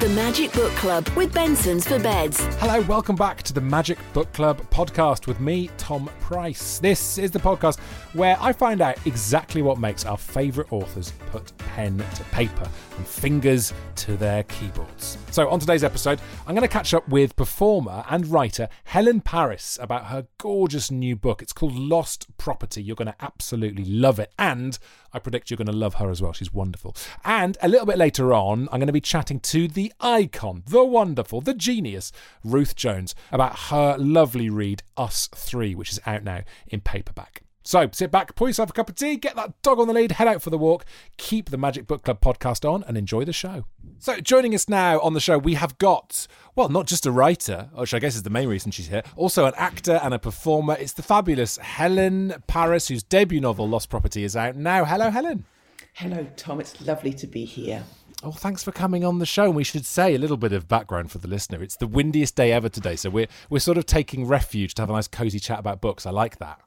The Magic Book Club with Benson's for Beds. Hello, welcome back to the Magic Book Club podcast with me, Tom Price. This is the podcast where I find out exactly what makes our favourite authors put pen to paper and fingers to their keyboards. So, on today's episode, I'm going to catch up with performer and writer Helen Paris about her gorgeous new book. It's called Lost Property. You're going to absolutely love it. And I predict you're going to love her as well. She's wonderful. And a little bit later on, I'm going to be chatting to the icon, the wonderful, the genius, Ruth Jones, about her lovely read, Us Three, which is out now in paperback. So sit back, pour yourself a cup of tea, get that dog on the lead, head out for the walk, keep the Magic Book Club podcast on, and enjoy the show. So, joining us now on the show, we have got, well, not just a writer, which I guess is the main reason she's here, also an actor and a performer. It's the fabulous Helen Paris, whose debut novel, Lost Property, is out now. Hello, Helen. Hello, Tom. It's lovely to be here. Oh, thanks for coming on the show. And we should say a little bit of background for the listener. It's the windiest day ever today, so we're we're sort of taking refuge to have a nice cozy chat about books. I like that.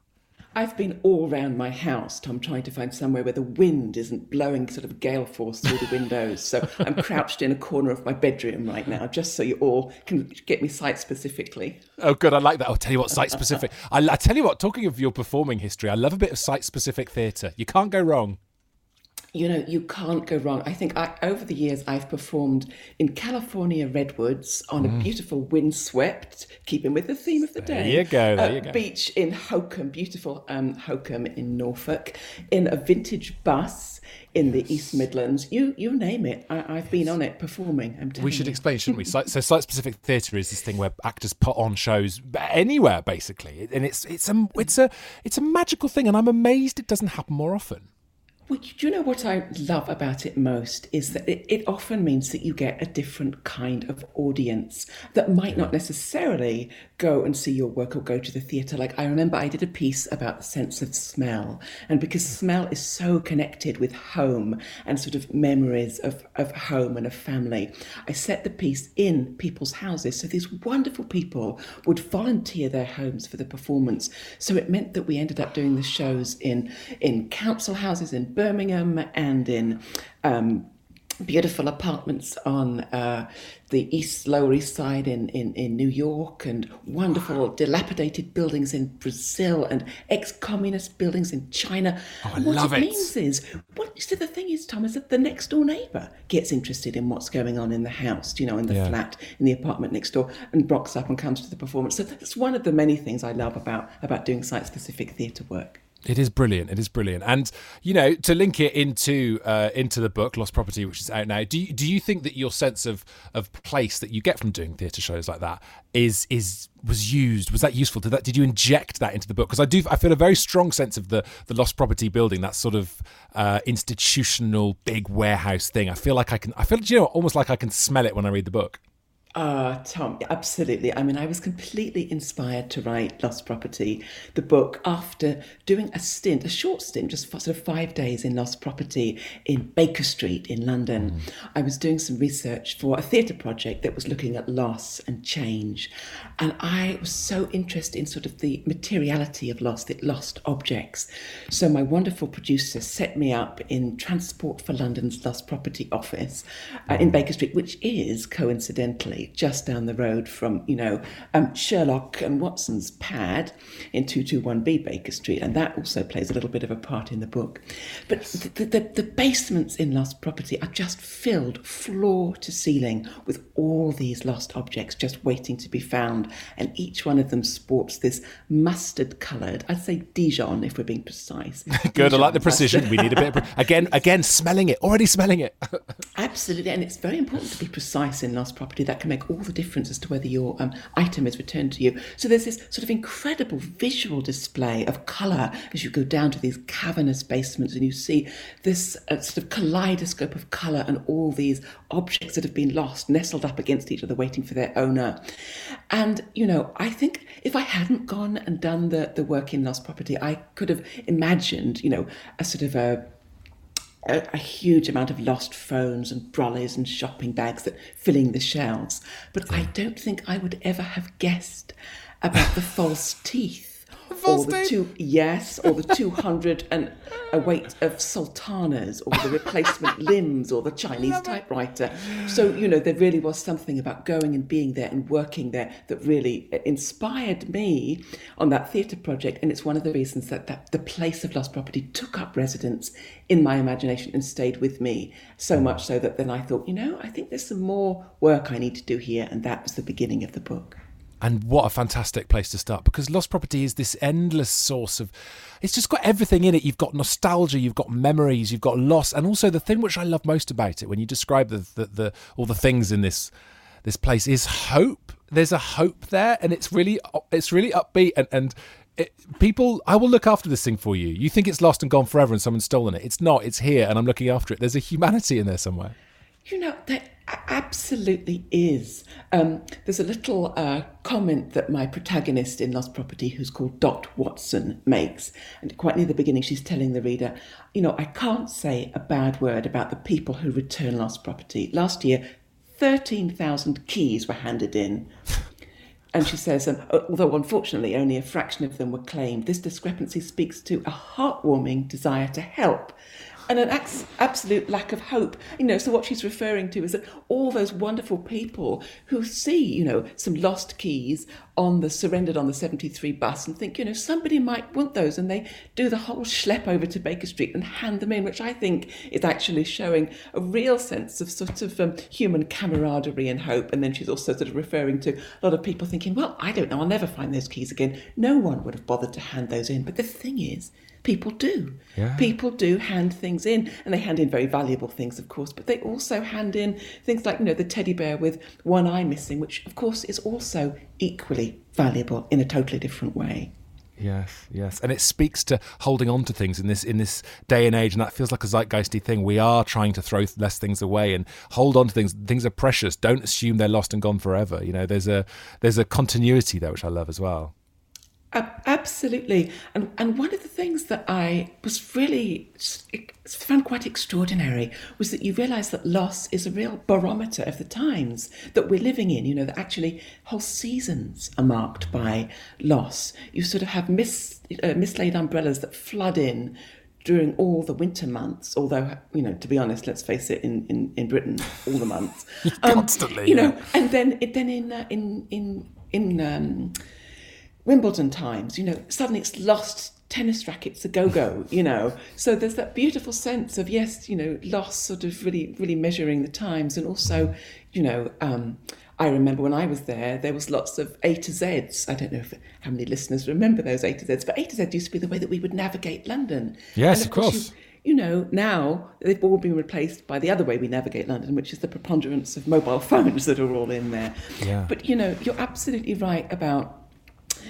I've been all round my house, Tom, trying to find somewhere where the wind isn't blowing sort of gale force through the windows. So I'm crouched in a corner of my bedroom right now, just so you all can get me site specifically. Oh, good. I like that. I'll tell you what, site specific. I, I tell you what, talking of your performing history, I love a bit of site specific theatre. You can't go wrong you know, you can't go wrong. I think I, over the years I've performed in California redwoods on mm. a beautiful windswept, keeping with the theme of the day. There you go. There uh, you go. Beach in Holkham, beautiful um, Holkham in Norfolk, in a vintage bus in the East Midlands. You you name it. I, have been on it performing. we should you. explain, shouldn't we? so, site specific theatre is this thing where actors put on shows anywhere, basically, and it's it's a it's a it's a magical thing, and I'm amazed it doesn't happen more often. Well, do you know what I love about it most is that it, it, often means that you get a different kind of audience that might not necessarily go and see your work or go to the theatre. Like I remember I did a piece about the sense of smell, and because mm. smell is so connected with home and sort of memories of, of home and of family, I set the piece in people's houses. So these wonderful people would volunteer their homes for the performance. So it meant that we ended up doing the shows in in council houses in Birmingham and in um, beautiful apartments on uh, the east lower east side in, in, in new york and wonderful dilapidated buildings in brazil and ex-communist buildings in china. Oh, I what love it, it means is what so the thing is tom is that the next door neighbor gets interested in what's going on in the house you know in the yeah. flat in the apartment next door and rocks up and comes to the performance. So that's one of the many things i love about about doing site specific theatre work it is brilliant. It is brilliant, and you know to link it into uh, into the book Lost Property, which is out now. Do you, do you think that your sense of of place that you get from doing theatre shows like that is is was used? Was that useful? Did that did you inject that into the book? Because I do I feel a very strong sense of the the Lost Property building, that sort of uh, institutional big warehouse thing. I feel like I can. I feel you know almost like I can smell it when I read the book. Ah, uh, Tom, absolutely. I mean, I was completely inspired to write Lost Property, the book, after doing a stint, a short stint, just sort of five days in Lost Property in Baker Street in London. Mm. I was doing some research for a theatre project that was looking at loss and change. And I was so interested in sort of the materiality of lost, the lost objects. So my wonderful producer set me up in Transport for London's Lost Property office uh, in Baker Street, which is coincidentally just down the road from, you know, um, Sherlock and Watson's pad in 221B Baker Street. And that also plays a little bit of a part in the book. But the, the, the basements in Lost Property are just filled floor to ceiling with all these lost objects just waiting to be found. And each one of them sports this mustard coloured, I'd say Dijon if we're being precise. Good, Dijon I like the precision. We need a bit of, again, again, smelling it, already smelling it. Absolutely. And it's very important to be precise in Lost Property. That can make all the difference as to whether your um, item is returned to you. So there's this sort of incredible visual display of colour as you go down to these cavernous basements and you see this uh, sort of kaleidoscope of colour and all these objects that have been lost nestled up against each other waiting for their owner. And, you know, I think if I hadn't gone and done the, the work in Lost Property, I could have imagined, you know, a sort of a a, a, huge amount of lost phones and brollies and shopping bags that filling the shelves. But I don't think I would ever have guessed about the false teeth or the two yes, or the two hundred and a weight of sultanas, or the replacement limbs, or the Chinese typewriter. So you know, there really was something about going and being there and working there that really uh, inspired me on that theatre project, and it's one of the reasons that, that the place of lost property took up residence in my imagination and stayed with me so much so that then I thought, you know, I think there's some more work I need to do here, and that was the beginning of the book. And what a fantastic place to start because Lost Property is this endless source of. It's just got everything in it. You've got nostalgia, you've got memories, you've got loss, and also the thing which I love most about it when you describe the, the, the all the things in this this place is hope. There's a hope there, and it's really it's really upbeat and and it, people, I will look after this thing for you. You think it's lost and gone forever and someone's stolen it. It's not. It's here and I'm looking after it. There's a humanity in there somewhere. You know, there absolutely is. Um, there's a little uh, comment that my protagonist in Lost Property, who's called Dot Watson, makes. And quite near the beginning, she's telling the reader, you know, I can't say a bad word about the people who return Lost Property. Last year, 13,000 keys were handed in. And she says, um, although unfortunately only a fraction of them were claimed, this discrepancy speaks to a heartwarming desire to help and an absolute lack of hope. You know, so what she's referring to is that all those wonderful people who see, you know, some lost keys on the surrendered on the 73 bus and think, you know, somebody might want those, and they do the whole schlep over to Baker Street and hand them in, which I think is actually showing a real sense of sort of um, human camaraderie and hope. And then she's also sort of referring to a lot of people thinking, well, I don't know, I'll never find those keys again. No one would have bothered to hand those in. But the thing is, people do. Yeah. People do hand things in, and they hand in very valuable things, of course, but they also hand in things like, you know, the teddy bear with one eye missing, which, of course, is also equally valuable in a totally different way. Yes, yes, and it speaks to holding on to things in this in this day and age, and that feels like a zeitgeisty thing. We are trying to throw less things away and hold on to things. Things are precious. Don't assume they're lost and gone forever. You know, there's a there's a continuity there which I love as well. Absolutely, and and one of the things that I was really found quite extraordinary was that you realise that loss is a real barometer of the times that we're living in. You know that actually whole seasons are marked by loss. You sort of have mis, uh, mislaid umbrellas that flood in during all the winter months, although, you know, to be honest, let's face it, in, in, in Britain, all the months. Um, Constantly. You know, and then, then in, uh, in, in, in, um, Wimbledon times, you know, suddenly it's lost tennis rackets a go go, you know. So there's that beautiful sense of, yes, you know, loss sort of really, really measuring the times. And also, you know, um, I remember when I was there, there was lots of A to Zs. I don't know if, how many listeners remember those A to Zs, but A to Z used to be the way that we would navigate London. Yes, of, of, course. course. You, you know, now they've all been replaced by the other way we navigate London, which is the preponderance of mobile phones that are all in there. Yeah. But, you know, you're absolutely right about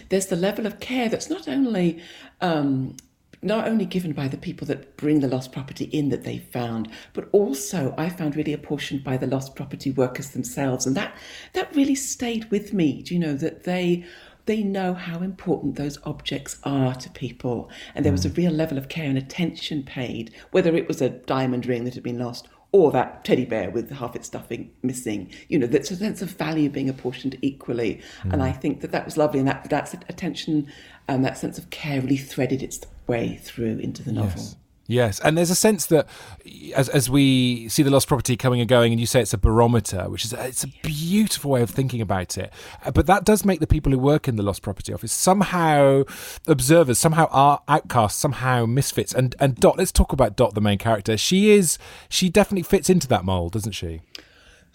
there's the level of care that's not only um, not only given by the people that bring the lost property in that they found, but also I found really apportioned by the lost property workers themselves, and that that really stayed with me. Do you know that they they know how important those objects are to people, and there was a mm. real level of care and attention paid, whether it was a diamond ring that had been lost or that teddy bear with half its stuffing missing. You know, that's a sense of value being apportioned equally. Mm. And I think that that was lovely, and that that's attention and um, that sense of care really threaded its way through into the novel. Yes. Yes, and there's a sense that as as we see the lost property coming and going, and you say it's a barometer, which is a, it's a beautiful way of thinking about it. Uh, but that does make the people who work in the lost property office somehow observers, somehow are outcasts, somehow misfits. And and Dot, let's talk about Dot, the main character. She is she definitely fits into that mold, doesn't she?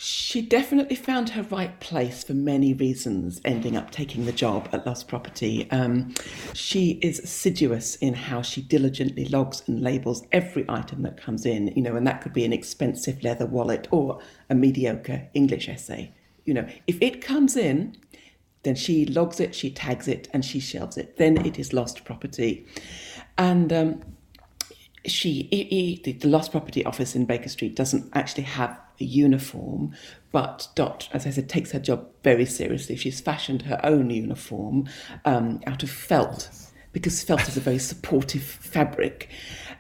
She definitely found her right place for many reasons, ending up taking the job at Lost Property. Um, she is assiduous in how she diligently logs and labels every item that comes in, you know, and that could be an expensive leather wallet or a mediocre English essay. You know, if it comes in, then she logs it, she tags it, and she shelves it. Then it is lost property. And um, she, he, he, the Lost Property Office in Baker Street doesn't actually have a uniform, but Dot, as I said, takes her job very seriously. She's fashioned her own uniform um, out of felt because felt is a very supportive fabric.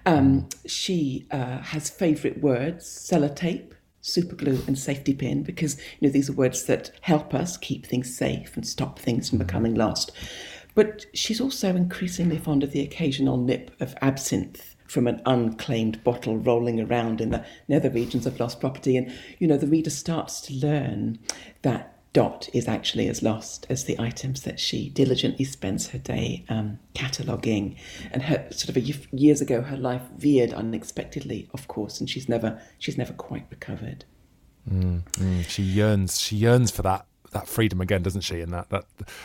Um, she uh, has favourite words, sellotape, superglue, and safety pin, because you know these are words that help us keep things safe and stop things from becoming lost. But she's also increasingly fond of the occasional nip of absinthe from an unclaimed bottle rolling around in the nether regions of lost property. And, you know, the reader starts to learn that Dot is actually as lost as the items that she diligently spends her day um, cataloguing. And her sort of a, years ago, her life veered unexpectedly, of course, and she's never she's never quite recovered. Mm, mm, she yearns she yearns for that that freedom again, doesn't she? And that that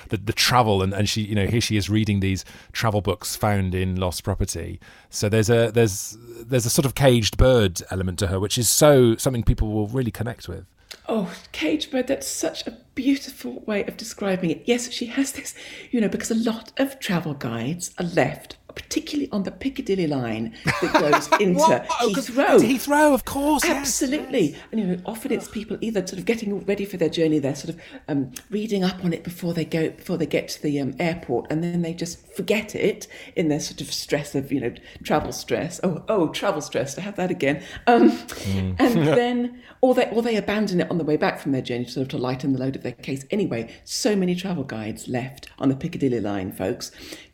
the, the travel and, and she you know here she is reading these travel books found in lost property. So there's a there's there's a sort of caged bird element to her, which is so something people will really connect with. Oh, caged bird, that's such a beautiful way of describing it. Yes, she has this, you know, because a lot of travel guides are left particularly on the Piccadilly line that goes into oh, Heathrow. Heathrow, of course. Absolutely. Yes. And you know, often it's people either sort of getting ready for their journey, they're sort of um, reading up on it before they go before they get to the um, airport, and then they just forget it in their sort of stress of you know travel stress. Oh, oh, travel stress. To have that again. Um, mm. And then, or they or they abandon it on the way back from their journey, sort of to lighten the load of their case. Anyway, so many travel guides left on the Piccadilly line, folks.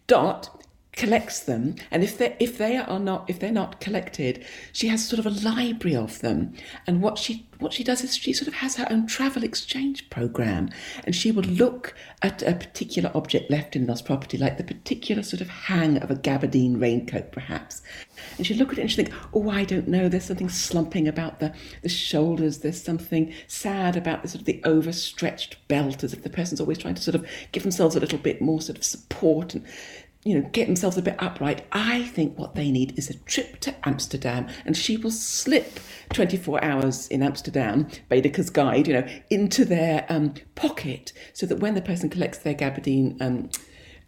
Dot collects them and if they if they are not if they're not collected she has sort of a library of them. And what she what she does is she sort of has her own travel exchange program. And she will look at a particular object left in lost property like the particular sort of hang of a gabardine raincoat perhaps. And she'd look at it and she'd think oh i don't know. There's something slumping about the the shoulders. There's something sad about the sort of the overstretched belt as if the person's always trying to sort of give themselves a little bit more sort of support. And you know, get themselves a bit upright. I think what they need is a trip to Amsterdam, and she will slip 24 hours in Amsterdam, Baedeker's guide, you know, into their um, pocket, so that when the person collects their gabardine um,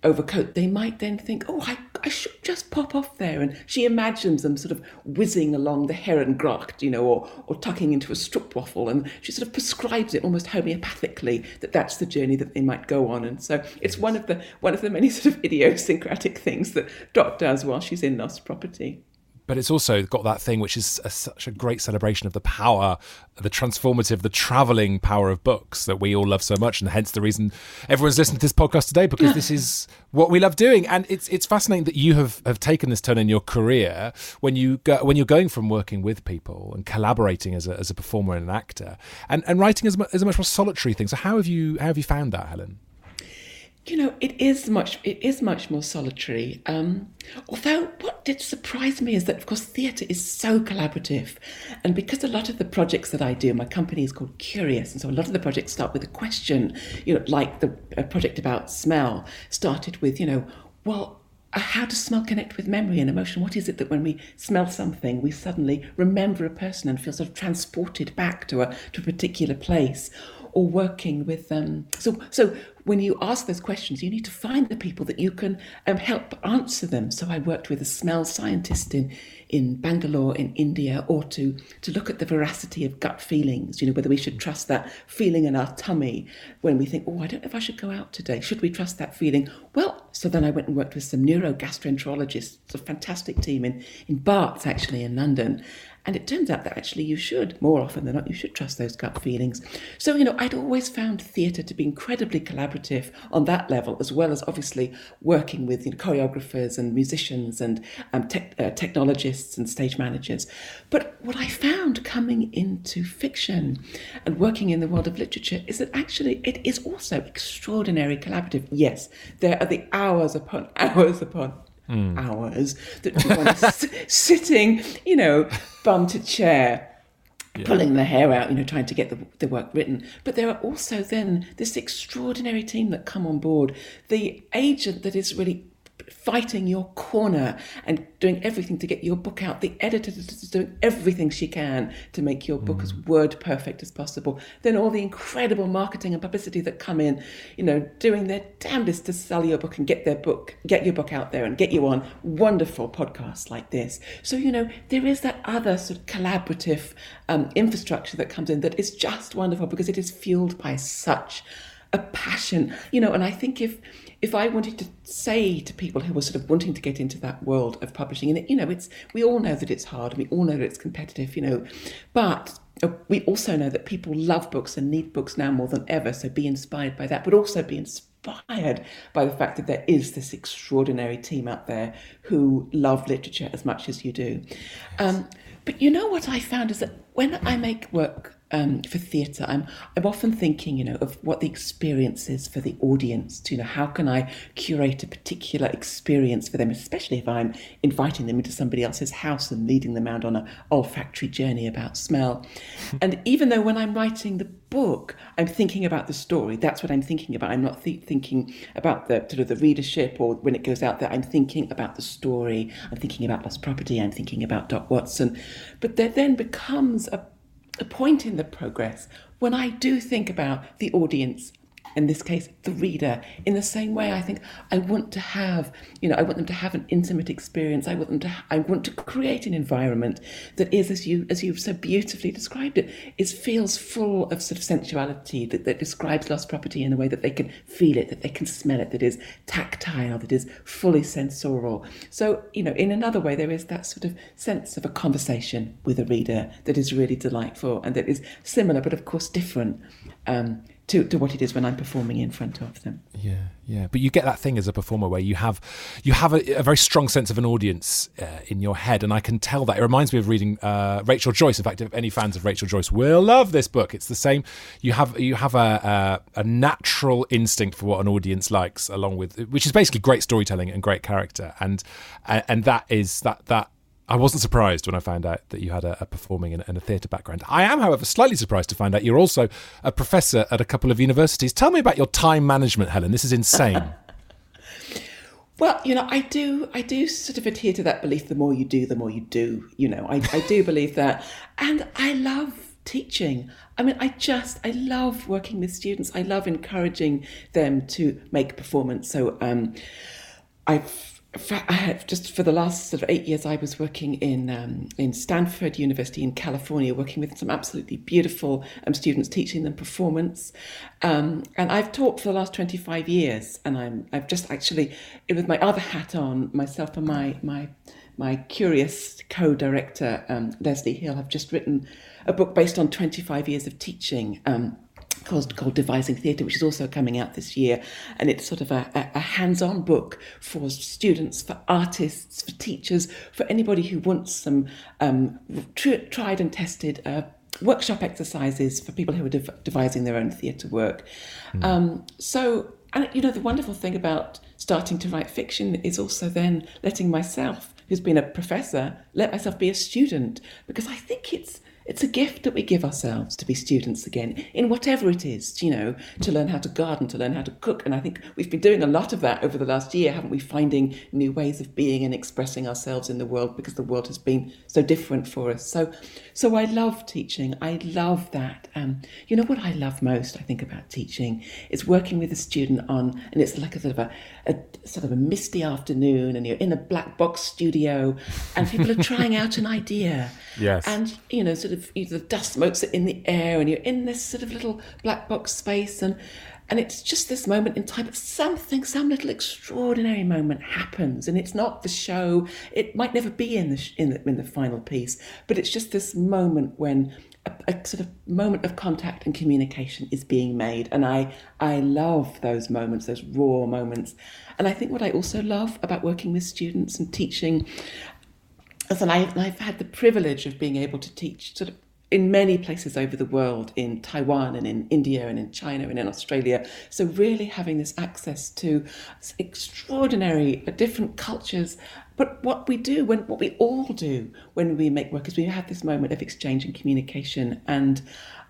overcoat, they might then think, oh, I, I should just pop off there. And she imagines them sort of whizzing along the Herengracht, you know, or, or tucking into a stroopwafel. And she sort of prescribes it almost homeopathically that that's the journey that they might go on. And so it's one of the one of the many sort of idiosyncratic things that Dot does while she's in lost property but it's also got that thing which is a, such a great celebration of the power, the transformative, the traveling power of books that we all love so much, and hence the reason everyone's listening to this podcast today because this is what we love doing. And it's it's fascinating that you have, have taken this turn in your career when you go, when you're going from working with people and collaborating as a, as a performer and an actor, and, and writing as, as a much more solitary thing. So how have you how have you found that, Helen? You know, it is much. It is much more solitary. Um, although, what did surprise me is that, of course, theatre is so collaborative, and because a lot of the projects that I do, my company is called Curious, and so a lot of the projects start with a question. You know, like the project about smell started with, you know, well, uh, how does smell connect with memory and emotion? What is it that when we smell something, we suddenly remember a person and feel sort of transported back to a to a particular place? or working with. Um, so, so when you ask those questions, you need to find the people that you can um, help answer them. So I worked with a smell scientist in in Bangalore in India, or to to look at the veracity of gut feelings. You know whether we should trust that feeling in our tummy when we think, oh, I don't know if I should go out today. Should we trust that feeling? Well, so then I went and worked with some neurogastroenterologists, a fantastic team in in Barts actually in London, and it turns out that actually you should, more often than not, you should trust those gut feelings. So, you know, I'd always found theatre to be incredibly collaborative on that level, as well as obviously working with you know, choreographers and musicians and um, te- uh, technologists and stage managers. But what I found coming into fiction and working in the world of literature is that actually it is also extraordinary collaborative. Yes, there are the hours upon hours upon mm. hours that want sitting, you know, bum to chair. Yeah. pulling the hair out, you know, trying to get the, the work written. But there are also then this extraordinary team that come on board, the agent that is really fighting your corner and doing everything to get your book out. The editor is doing everything she can to make your book mm. as word perfect as possible. Then all the incredible marketing and publicity that come in, you know, doing their damnedest to sell your book and get their book, get your book out there and get you on wonderful podcasts like this. So, you know, there is that other sort of collaborative um, infrastructure that comes in that is just wonderful because it is fueled by such a passion, you know, and I think if if I wanted to say to people who were sort of wanting to get into that world of publishing, and you know, it's we all know that it's hard, and we all know that it's competitive, you know, but uh, we also know that people love books and need books now more than ever. So be inspired by that, but also be inspired inspired by the fact that there is this extraordinary team out there who love literature as much as you do. Um, but you know what I found is that when I make work um, for theatre, I'm I'm often thinking, you know, of what the experience is for the audience. To, you know, how can I curate a particular experience for them, especially if I'm inviting them into somebody else's house and leading them out on an olfactory journey about smell. and even though when I'm writing the book, I'm thinking about the story. That's what I'm thinking about. I'm not th- thinking about the sort of the readership or when it goes out there. I'm thinking about the story. I'm thinking about lost property. I'm thinking about Dot Watson. But there then becomes a a point in the progress when I do think about the audience in this case, the reader. In the same way, I think I want to have, you know, I want them to have an intimate experience. I want them to, I want to create an environment that is, as you, as you've so beautifully described it, is feels full of sort of sensuality that, that describes lost property in a way that they can feel it, that they can smell it, that is tactile, that is fully sensorial. So, you know, in another way, there is that sort of sense of a conversation with a reader that is really delightful and that is similar, but of course different. Um, to, to what it is when I'm performing in front of them. Yeah, yeah. But you get that thing as a performer where you have you have a, a very strong sense of an audience uh, in your head, and I can tell that. It reminds me of reading uh, Rachel Joyce. In fact, if any fans of Rachel Joyce will love this book, it's the same. You have you have a, a, a natural instinct for what an audience likes, along with which is basically great storytelling and great character, and and that is that that I wasn't surprised when I found out that you had a, a performing and, and a theatre background. I am, however, slightly surprised to find out you're also a professor at a couple of universities. Tell me about your time management, Helen. This is insane. Well, you know, I do, I do sort of adhere to that belief: the more you do, the more you do. You know, I, I do believe that, and I love teaching. I mean, I just, I love working with students. I love encouraging them to make performance. So, um, I've I have just for the last sort of eight years, I was working in um, in Stanford University in California, working with some absolutely beautiful um, students, teaching them performance. Um, and I've taught for the last twenty five years, and I'm I've just actually with my other hat on, myself and my my my curious co-director um, Leslie Hill have just written a book based on twenty five years of teaching. Called, called Devising Theatre, which is also coming out this year. And it's sort of a, a, a hands on book for students, for artists, for teachers, for anybody who wants some um, tr- tried and tested. Uh, workshop exercises for people who are dev- devising their own theatre work. Mm. Um, so, and you know, the wonderful thing about starting to write fiction is also then letting myself, who's been a professor, let myself be a student because I think it's it's a gift that we give ourselves to be students again in whatever it is, you know, to learn how to garden, to learn how to cook. And I think we've been doing a lot of that over the last year, haven't we? Finding new ways of being and expressing ourselves in the world because the world has been so different for us. So, so I love teaching. I love that. Um, you know what I love most, I think, about teaching is working with a student on, and it's like a sort of a, a sort of a misty afternoon, and you're in a black box studio, and people are trying out an idea. Yes. And, you know, sort of the dust motes are in the air and you're in this sort of little black box space and and it's just this moment in time, but something, some little extraordinary moment happens, and it's not the show. It might never be in the in the, in the final piece, but it's just this moment when a, a, sort of moment of contact and communication is being made, and I I love those moments, those raw moments, and I think what I also love about working with students and teaching and I've, I've had the privilege of being able to teach sort of in many places over the world, in Taiwan and in India and in China and in Australia. So, really having this access to extraordinary different cultures. But what we do, when what we all do when we make work, is we have this moment of exchange and communication. And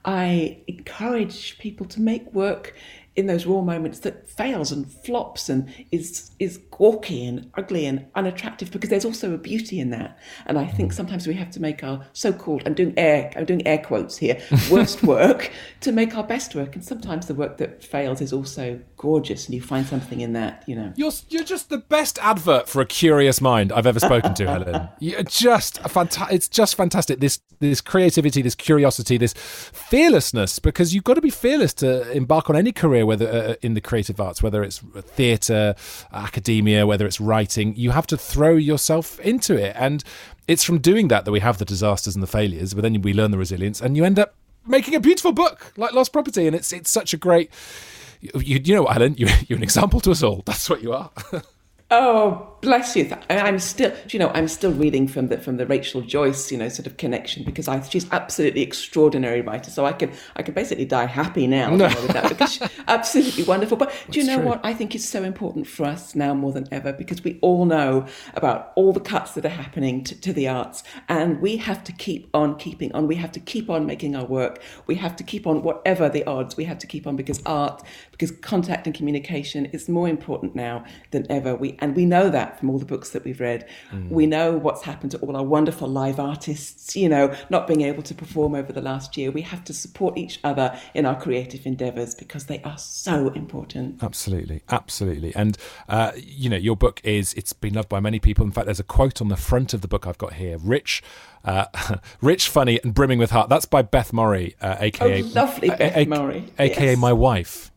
I encourage people to make work in those raw moments that fails and flops and is is gawky and ugly and unattractive because there's also a beauty in that. And I think sometimes we have to make our so-called I'm doing air I'm doing air quotes here worst work to make our best work. And sometimes the work that fails is also gorgeous and you find something in that, you know. You're you're just the best advert for a curious mind I've ever spoken to, Helen. You're just a fanta- it's just fantastic. This this creativity, this curiosity, this fearlessness because you've got to be fearless to embark on any career whether uh, in the creative arts, whether it's theatre, academia, whether it's writing, you have to throw yourself into it. And it's from doing that that we have the disasters and the failures, but then we learn the resilience, and you end up making a beautiful book like Lost Property. And it's it's such a great you, you know, Helen, you, you're an example to us all. That's what you are. Oh, bless you. I'm still, you know, I'm still reading from the from the Rachel Joyce, you know, sort of connection because I, she's absolutely extraordinary writer. So I can I can basically die happy now no. with that because she's absolutely wonderful. But do you know true. what? I think it's so important for us now more than ever because we all know about all the cuts that are happening to, to the arts, and we have to keep on keeping on. We have to keep on making our work. We have to keep on whatever the odds. We have to keep on because art, because contact and communication is more important now than ever. We and we know that from all the books that we've read. Mm. We know what's happened to all our wonderful live artists, you know, not being able to perform over the last year. We have to support each other in our creative endeavours because they are so important. Absolutely, absolutely. And, uh, you know, your book is, it's been loved by many people. In fact, there's a quote on the front of the book I've got here rich. Uh, rich, funny, and brimming with heart. That's by Beth Murray, uh, aka oh, lovely Beth a- Murray, aka yes. my wife.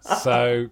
so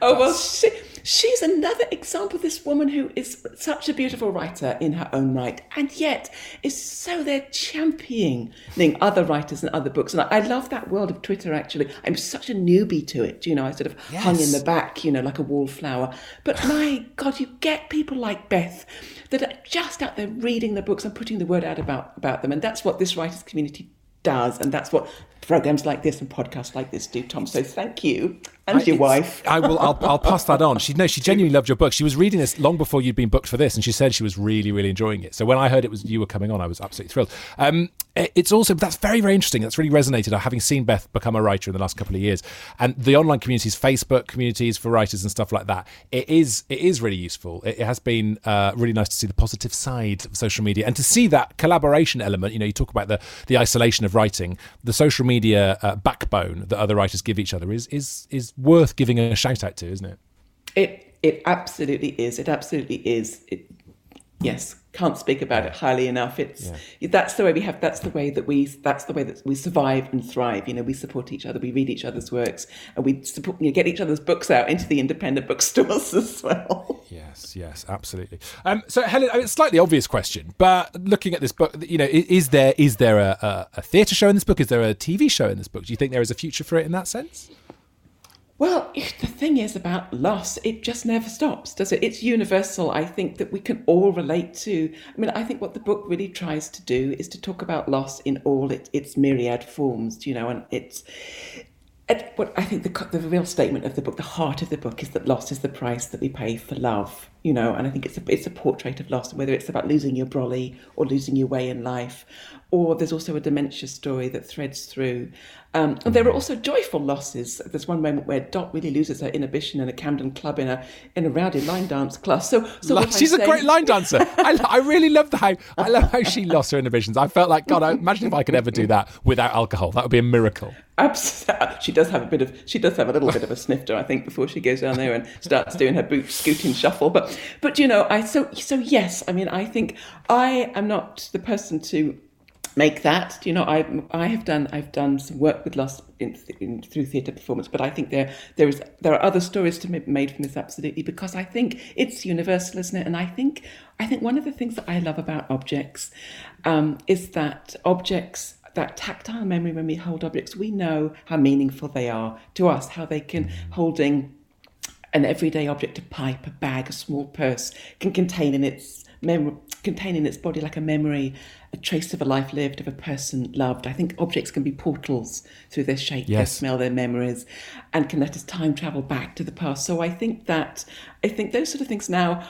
oh well, she, she's another example of this woman who is such a beautiful writer in her own right, and yet is so there championing other writers and other books. And I, I love that world of Twitter. Actually, I'm such a newbie to it. You know, I sort of yes. hung in the back, you know, like a wallflower. But my God, you get people like Beth that are just out there reading the books and putting the word out about about them, and that's what this writers community does, and that's what programs like this and podcasts like this do, Tom. So thank you and I, your wife. I will. I'll, I'll, pass that on. She no, she genuinely loved your book. She was reading this long before you'd been booked for this, and she said she was really, really enjoying it. So when I heard it was you were coming on, I was absolutely thrilled. Um, it's also that's very, very interesting. That's really resonated. I've having seen Beth become a writer in the last couple of years, and the online communities, Facebook communities for writers and stuff like that, it is it is really useful. It, it has been uh, really nice to see the positive side of social media and to see that collaboration element. You know, you talk about the the isolation of writing, the social media uh, backbone that other writers give each other is is is worth giving a shout out to, isn't it? It it absolutely is. It absolutely is. It, yes, can't speak about it highly enough. It's yeah. that's the way we have. That's the way that we. That's the way that we survive and thrive. You know, we support each other. We read each other's works, and we support. You know, get each other's books out into the independent bookstores as well. Yes, yes, absolutely. Um, so, Helen, I mean, it's a slightly obvious question, but looking at this book, you know, is there is there a, a, a theatre show in this book? Is there a TV show in this book? Do you think there is a future for it in that sense? Well, the thing is about loss, it just never stops, does it? It's universal. I think that we can all relate to. I mean, I think what the book really tries to do is to talk about loss in all it, its myriad forms, you know, and it's. what I think the, the real statement of the book, the heart of the book, is that loss is the price that we pay for love, you know, and I think it's a, it's a portrait of loss, whether it's about losing your brolly or losing your way in life, or there's also a dementia story that threads through. Um, and there are also joyful losses. There's one moment where Dot really loses her inhibition in a Camden club in a in a rowdy line dance class. So, so she's a great line dancer. I, I really love the how I love how she lost her inhibitions. I felt like God. I imagine if I could ever do that without alcohol, that would be a miracle. Absolutely. She does have a bit of she does have a little bit of a snifter, I think, before she goes down there and starts doing her boot scooting shuffle. But but you know, I so so yes. I mean, I think I am not the person to make that. You know, I I have done I've done some work with loss in, in, through theatre performance, but I think there there is there are other stories to be made from this absolutely because I think it's universal, isn't it? And I think I think one of the things that I love about objects um, is that objects that tactile memory when we hold objects, we know how meaningful they are to us, how they can holding an everyday object, a pipe, a bag, a small purse, can contain in its mem- contain in its body like a memory, a trace of a life lived, of a person loved. I think objects can be portals through their shape, yes. their smell, their memories, and can let us time travel back to the past. So I think that I think those sort of things now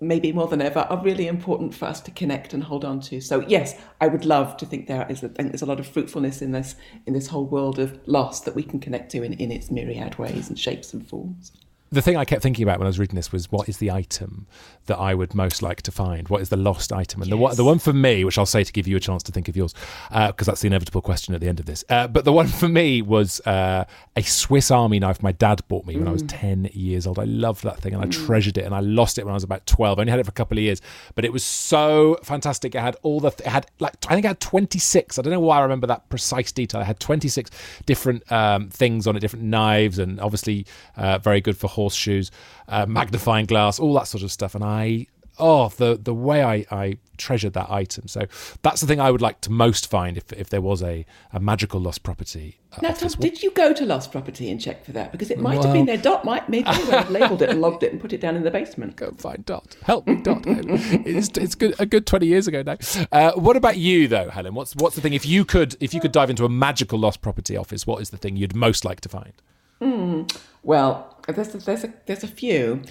maybe more than ever are really important for us to connect and hold on to so yes i would love to think there is a, think there's a lot of fruitfulness in this in this whole world of loss that we can connect to in, in its myriad ways and shapes and forms the thing I kept thinking about when I was reading this was what is the item that I would most like to find? What is the lost item? And yes. the, the one for me, which I'll say to give you a chance to think of yours, because uh, that's the inevitable question at the end of this. Uh, but the one for me was uh, a Swiss Army knife my dad bought me mm. when I was mm. 10 years old. I loved that thing and I mm. treasured it and I lost it when I was about 12. I only had it for a couple of years, but it was so fantastic. It had all the, th- it had like, I think it had 26. I don't know why I remember that precise detail. It had 26 different um, things on it, different knives, and obviously uh, very good for horseshoes, uh, magnifying glass, all that sort of stuff. And I oh, the the way I, I treasured that item. So that's the thing I would like to most find if, if there was a, a magical lost property. Uh, now, Tom, did you go to lost property and check for that? Because it might well, have been there. Dot might maybe they have labelled it and logged it and put it down in the basement. Go find Dot. Help me, Dot. it's it's good, a good twenty years ago now. Uh, what about you though, Helen? What's what's the thing? If you could if you could dive into a magical lost property office, what is the thing you'd most like to find? Mm, well, there's a, there's a there's a few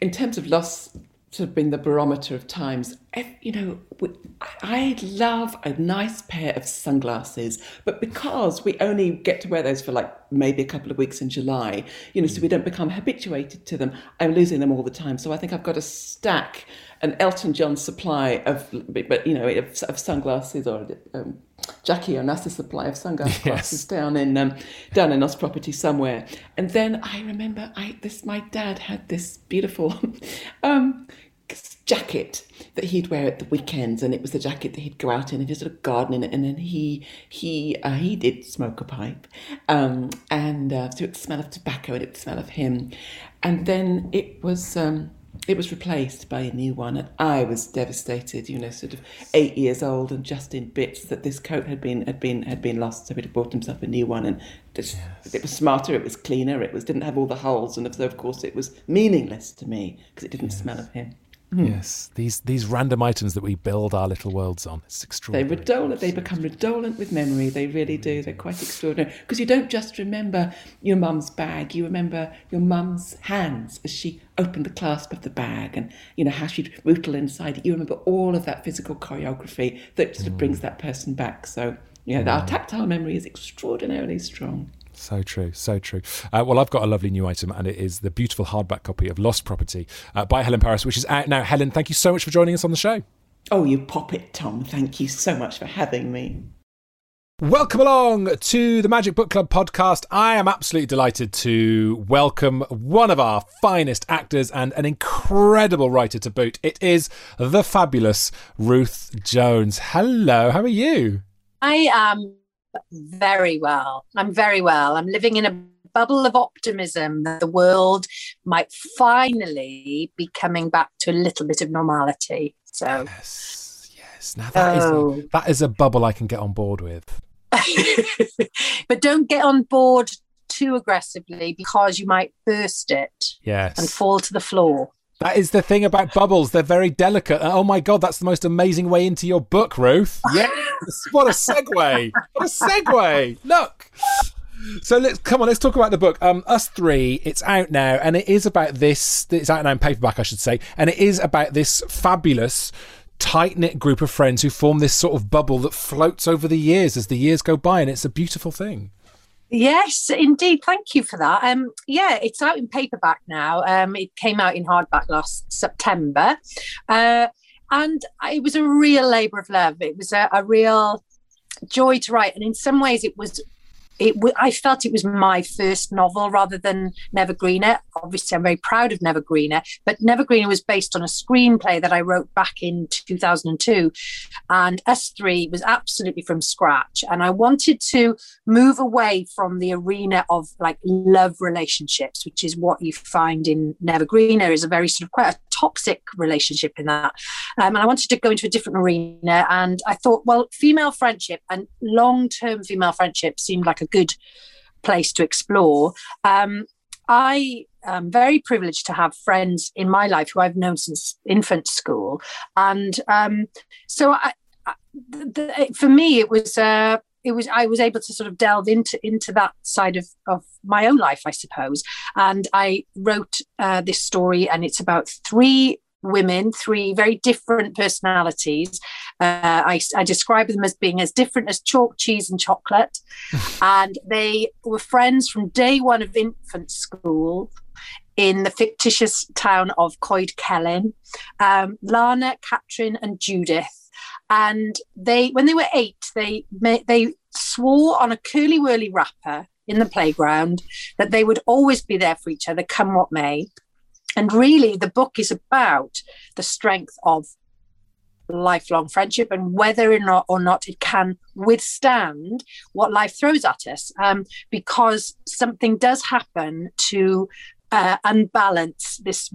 in terms of loss, sort of been the barometer of times. You know, I love a nice pair of sunglasses, but because we only get to wear those for like maybe a couple of weeks in July, you know, so we don't become habituated to them, I'm losing them all the time. So I think I've got a stack, an Elton John supply of, but you know, of, of sunglasses or um, Jackie Onassis supply of sunglasses yes. down in um, down in Lost Property somewhere. And then I remember I this my dad had this beautiful um, jacket that he'd wear at the weekends, and it was the jacket that he'd go out in and just sort of garden in it. And then he he uh, he did smoke a pipe, um, and uh, so it smell of tobacco and it smell of him. And then it was. Um, it was replaced by a new one, and I was devastated. You know, sort of eight years old and just in bits that this coat had been had been had been lost. So he'd bought himself a new one, and yes. it was smarter, it was cleaner, it was didn't have all the holes, and so of course it was meaningless to me because it didn't yes. smell of him. Mm. Yes, these these random items that we build our little worlds on. It's extraordinary. They redolent. They become redolent with memory. They really do. They're quite extraordinary because you don't just remember your mum's bag. You remember your mum's hands as she opened the clasp of the bag, and you know how she'd rootle inside it. You remember all of that physical choreography that sort of mm. brings that person back. So yeah, mm. our tactile memory is extraordinarily strong. So true, so true. Uh, well, I've got a lovely new item, and it is the beautiful hardback copy of Lost Property uh, by Helen Paris, which is out now. Helen, thank you so much for joining us on the show. Oh, you pop it, Tom. Thank you so much for having me. Welcome along to the Magic Book Club podcast. I am absolutely delighted to welcome one of our finest actors and an incredible writer to boot. It is the fabulous Ruth Jones. Hello, how are you? I am very well. I'm very well. I'm living in a bubble of optimism that the world might finally be coming back to a little bit of normality. So yes, yes. Now that oh. is, that is a bubble I can get on board with. but don't get on board too aggressively because you might burst it. Yes. And fall to the floor. That is the thing about bubbles. They're very delicate. Oh my God, that's the most amazing way into your book, Ruth. Yes. what a segue. What a segue. Look. So let's come on. Let's talk about the book. Um, Us Three. It's out now, and it is about this. It's out now in paperback, I should say, and it is about this fabulous, tight knit group of friends who form this sort of bubble that floats over the years as the years go by, and it's a beautiful thing. Yes, indeed. Thank you for that. Um, yeah, it's out in paperback now. Um, it came out in hardback last September, uh, and it was a real labour of love. It was a, a real joy to write, and in some ways, it was it I felt it was my first novel rather than Never Greener. Obviously, I'm very proud of Never Greener, but Never Greener was based on a screenplay that I wrote back in 2002, and Us Three was absolutely from scratch. And I wanted to move away from the arena of like love relationships, which is what you find in Never Greener, is a very sort of quite a toxic relationship in that. Um, and I wanted to go into a different arena. And I thought, well, female friendship and long term female friendship seemed like a good place to explore. Um, I am very privileged to have friends in my life who I've known since infant school. And um, so I, I, for me, it was. Uh, it was I was able to sort of delve into into that side of of my own life, I suppose. And I wrote uh, this story, and it's about three women, three very different personalities. Uh, I, I describe them as being as different as chalk, cheese, and chocolate. and they were friends from day one of infant school in the fictitious town of Coed Celyn. Um, Lana, Catrin, and Judith and they when they were eight they they swore on a Curly Wurly wrapper in the playground that they would always be there for each other come what may. And really the book is about the strength of lifelong friendship and whether or not or not it can withstand what life throws at us um, because something does happen to uh, unbalance this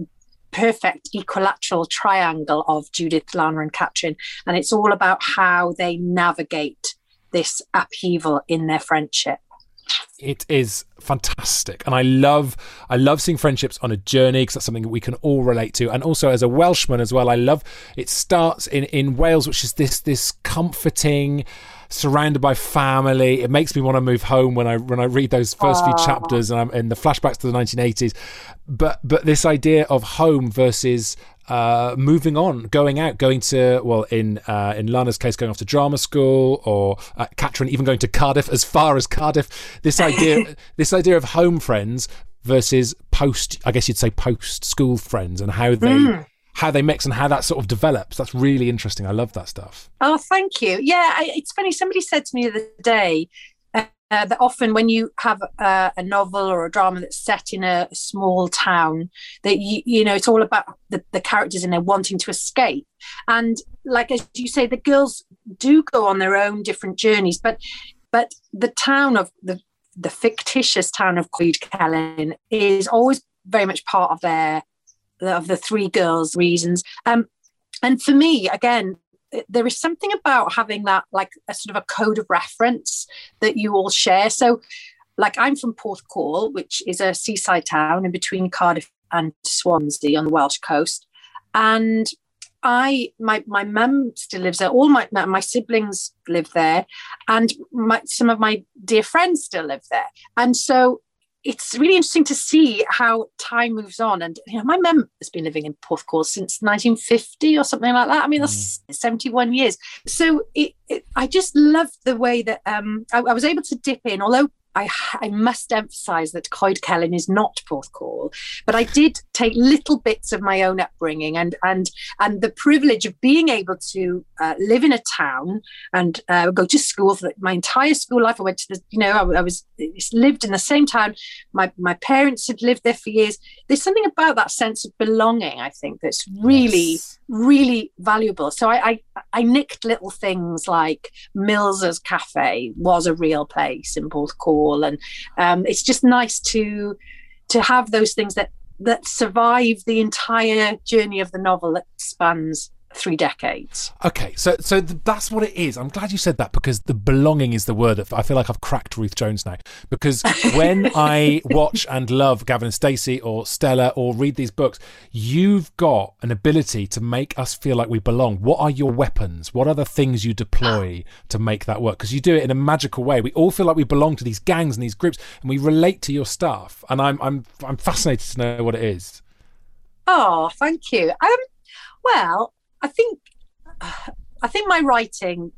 perfect equilateral triangle of Judith, Lana, and Catrin. And it's all about how they navigate this upheaval in their friendship it is fantastic and i love i love seeing friendships on a journey because that's something that we can all relate to and also as a welshman as well i love it starts in in wales which is this this comforting surrounded by family it makes me want to move home when i when i read those first Aww. few chapters and i'm in the flashbacks to the 1980s but but this idea of home versus uh, moving on, going out, going to well, in uh, in Lana's case, going off to drama school, or uh, Catrin even going to Cardiff, as far as Cardiff. This idea, this idea of home friends versus post, I guess you'd say post school friends, and how they. Mm. How they mix and how that sort of develops. That's really interesting. I love that stuff. Oh, thank you. Yeah, I, it's funny. Somebody said to me the other day, uh, that often when you have uh, a novel or a drama that's set in a, small town that you, you know it's all about the, the characters in there wanting to escape and like as you say the girls do go on their own different journeys but but the town of the the fictitious town of Coed Celyn is always very much part of their of the three girls reasons um and for me again there is something about having that like a sort of a code of reference that you all share so like i'm from porthcawl which is a seaside town in between cardiff and swansea on the welsh coast and I my my mum still lives there. All my my siblings live there, and my, some of my dear friends still live there. And so it's really interesting to see how time moves on. And you know, my mum has been living in Porthcawl since 1950 or something like that. I mean, that's mm. 71 years. So it, it, I just love the way that um, I, I was able to dip in, although I, I must emphasize that Coed Celyn is not Porthcawl, but I did take little bits of my own upbringing and and and the privilege of being able to uh, live in a town and uh, go to school for my entire school life. I went to the, you know, I, I, was lived in the same town. My my parents had lived there for years. There's something about that sense of belonging. I think that's really yes. really valuable. So I, I I nicked little things like Mills's Cafe was a real place in Porthcawl and um, it's just nice to to have those things that that survive the entire journey of the novel that spans three decades. Okay, so so th- that's what it is. I'm glad you said that because the belonging is the word. That I feel like I've cracked Ruth Jones now because when I watch and love Gavin and Stacey or Stella or read these books, you've got an ability to make us feel like we belong. What are your weapons? What are the things you deploy to make that work? Because you do it in a magical way. We all feel like we belong to these gangs and these groups, and we relate to your stuff. And I'm I'm I'm fascinated to know what it is. Oh, thank you. Um, well, I think I think my writing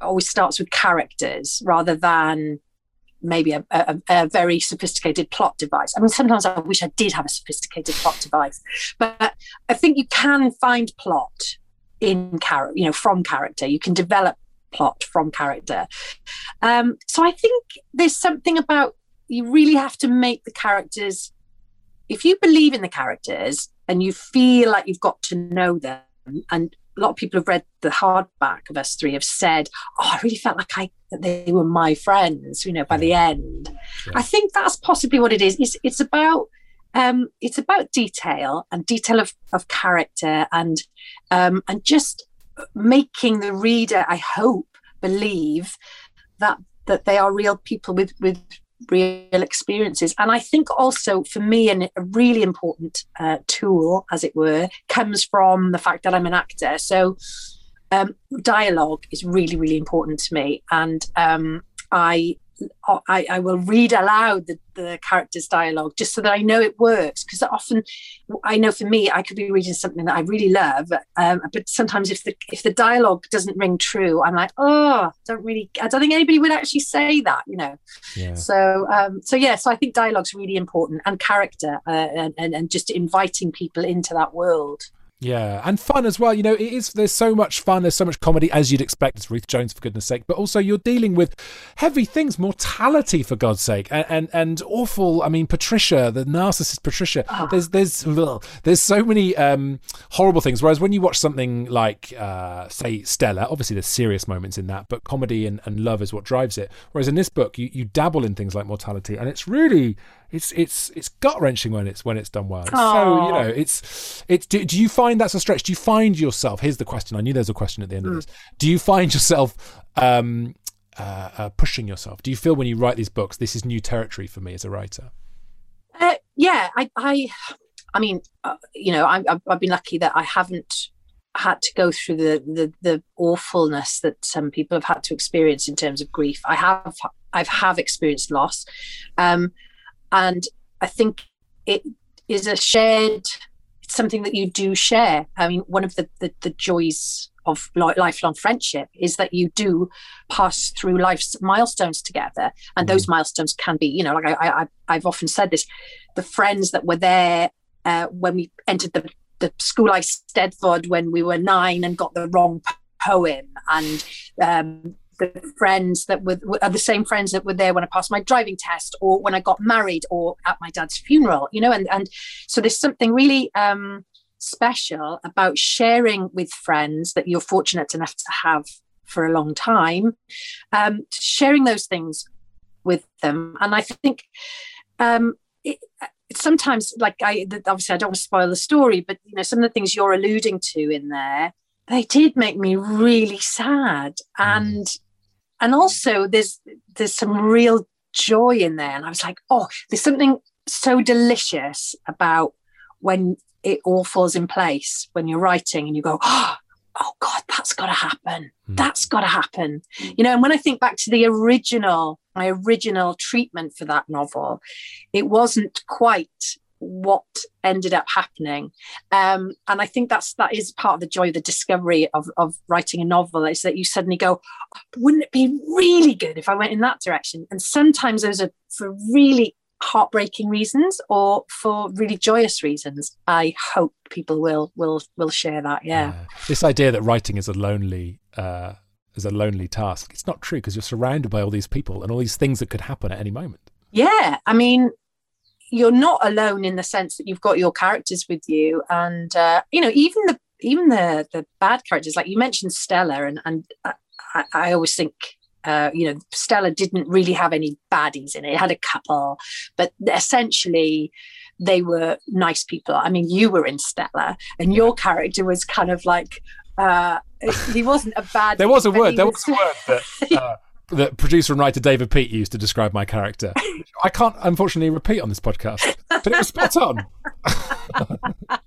always starts with characters rather than maybe a, a, a, very sophisticated plot device. I mean, sometimes I wish I did have a sophisticated plot device, but I think you can find plot in character, you know, from character. You can develop plot from character. Um, so I think there's something about you really have to make the characters. If you believe in the characters and you feel like you've got to know them, and a lot of people have read the hardback of us three have said, "Oh, I really felt like I that they were my friends." You know, by the end, yeah. I think that's possibly what it is. It's it's about um, it's about detail and detail of of character and um, and just making the reader, I hope, believe that that they are real people with with real experiences. And I think also for me, and a really important uh, tool, as it were, comes from the fact that I'm an actor. So um, dialogue is really, really important to me. And um, I I, I, will read aloud the, the character's dialogue just so that I know it works. Because often, I know for me, I could be reading something that I really love, um, but sometimes if the if the dialogue doesn't ring true, I'm like, oh, don't really. I don't think anybody would actually say that, you know. Yeah. So, um, so yeah. So I think dialogue's really important and character, uh, and, and and just inviting people into that world. Yeah, and fun as well. You know, it is. There's so much fun. There's so much comedy, as you'd expect. It's Ruth Jones, for goodness' sake. But also, you're dealing with heavy things, mortality, for God's sake, and and, and awful. I mean, Patricia, the narcissist Patricia. Oh. There's there's ugh, there's so many um, horrible things. Whereas when you watch something like, uh, say, Stella, obviously there's serious moments in that, but comedy and, and love is what drives it. Whereas in this book, you you dabble in things like mortality, and it's really it's it's it's gut wrenching when it's when it's done well. It's so you know, it's it's. Do, do, you find that's a stretch? Do you find yourself? Here's the question. I knew there's a question at the end mm. of this. Do you find yourself um, uh, uh, pushing yourself? Do you feel when you write these books, this is new territory for me as a writer? Uh, yeah, I, I, I mean, uh, you know, I, I've been lucky that I haven't had to go through the, the the awfulness that some people have had to experience in terms of grief. I have I've have experienced loss, um, and I think it is a shared. It's something that you do share. I mean, one of the the, the joys of lifelong friendship is that you do pass through life's milestones together and those mm-hmm. milestones can be you know like I, I i've often said this the friends that were there uh, when we entered the the school Eisteddfod when we were nine and got the wrong poem and um, the friends that were are the same friends that were there when I passed my driving test or when I got married or at my dad's funeral, you know, and and so there's something really um, special about sharing with friends that you're fortunate enough to have for a long time, um, sharing those things with them, and I think um, it, sometimes like I obviously I don't want to spoil the story, but you know some of the things you're alluding to in there, they did make me really sad, and mm. And also there's there's some real joy in there, and I was like, oh, there's something so delicious about when it all falls in place when you're writing and you go, oh, oh God, that's got to happen. Mm. That's got to happen. You know, and when I think back to the original, my original treatment for that novel, it wasn't quite what ended up happening. Um, and i think that's that is part of the joy of the discovery of, of writing a novel is that you suddenly go oh, wouldn't it be really good if i went in that direction? And sometimes those are for really heartbreaking reasons or for really joyous reasons. I hope people will will will share that yeah, yeah. this idea that writing is a lonely uh is a lonely task it's not true because you're surrounded by all these people and all these things that could happen at any moment. Yeah. I mean you're not alone in the sense that you've got your characters with you and uh you know even the even the the bad characters like you mentioned stella and and i, I always think uh, you know, Stella didn't really have any baddies in it. It had a couple, but essentially they were nice people. I mean, you were in Stella, and your character was kind of like uh, he wasn't a bad. there was a word. There was, was a word that. That producer and writer David Peet used to describe my character. I can't unfortunately repeat on this podcast, but it was spot on.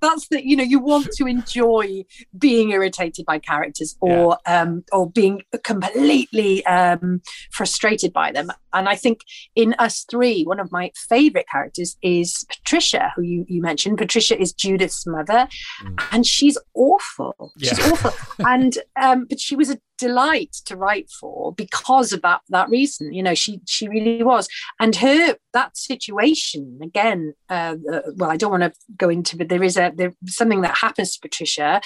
that's the you know you want to enjoy being irritated by characters or yeah. um, or being completely um, frustrated by them and i think in us three one of my favorite characters is patricia who you, you mentioned patricia is judith's mother mm. and she's awful yeah. she's awful and um, but she was a delight to write for because of that that reason you know she she really was. And her that situation again uh, uh, well i don't want to go into but there is a there something that happens to patricia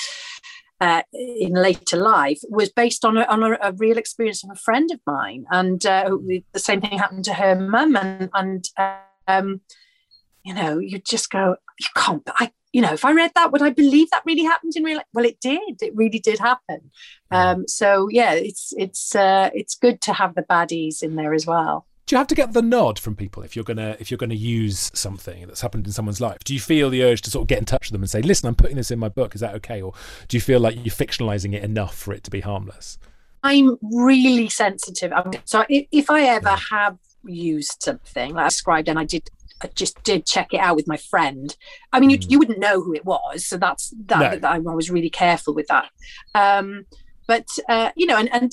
uh, in later life was based on a, on a, a, real experience of a friend of mine. And uh, the same thing happened to her mum. And and um, you know you just go you can't i you know, if I read that, would I believe that really happened in real life? Well, it did. It really did happen. Um, so yeah, it's it's uh, it's good to have the baddies in there as well. Do you have to get the nod from people if you're gonna if you're gonna use something that's happened in someone's life? Do you feel the urge to sort of get in touch with them and say, "Listen, I'm putting this in my book. Is that okay?" Or do you feel like you're fictionalizing it enough for it to be harmless? I'm really sensitive. I'm, so if I ever yeah. have used something like I described, and I did I just did check it out with my friend. I mean, you, mm. you wouldn't know who it was, so that's that. No. I, I was really careful with that. Um, but uh, you know, and and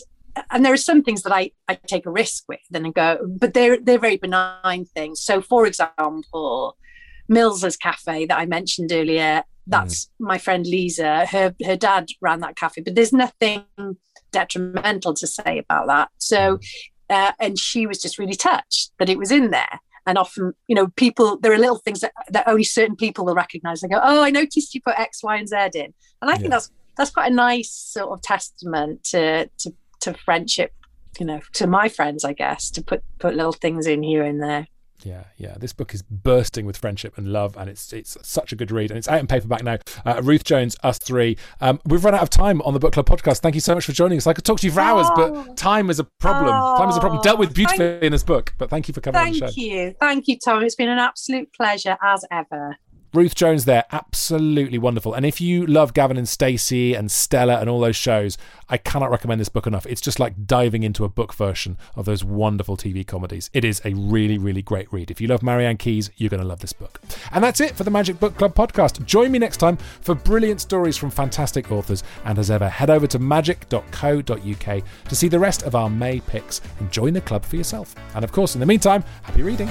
and there are some things that I, I take a risk with and I go, but they're they're very benign things. So, for example, Mills's Cafe that I mentioned earlier, that's mm. my friend Lisa. Her her dad ran that cafe, but there's nothing detrimental to say about that. So, mm. uh, and she was just really touched that it was in there and often you know people there are little things that, that only certain people will recognize. And go oh i noticed you put x y and z in. And i think that's that's quite a nice sort of testament to to to friendship you know to my friends i guess to put put little things in here and there Yeah, yeah. This book is bursting with friendship and love, and it's it's such a good read, and it's out in paperback now. Uh, Ruth Jones, Us Three. Um, we've run out of time on the book club podcast. Thank you so much for joining us. I could talk to you for hours, but Oh. time is a problem. Oh, time is a problem. Dealt with beautifully thank- in this book, but thank you for coming on the show. Thank you. Thank you, Tom. It's been an absolute pleasure as ever. Ruth Jones there, absolutely wonderful. And if you love Gavin and Stacey and Stella and all those shows, I cannot recommend this book enough. It's just like diving into a book version of those wonderful TV comedies. It is a really, really great read. If you love Marianne Keyes, you're going to love this book. And that's it for the Magic Book Club podcast. Join me next time for brilliant stories from fantastic authors. And as ever, head over to magic.co.uk to see the rest of our May picks and join the club for yourself. And of course, in the meantime, happy reading.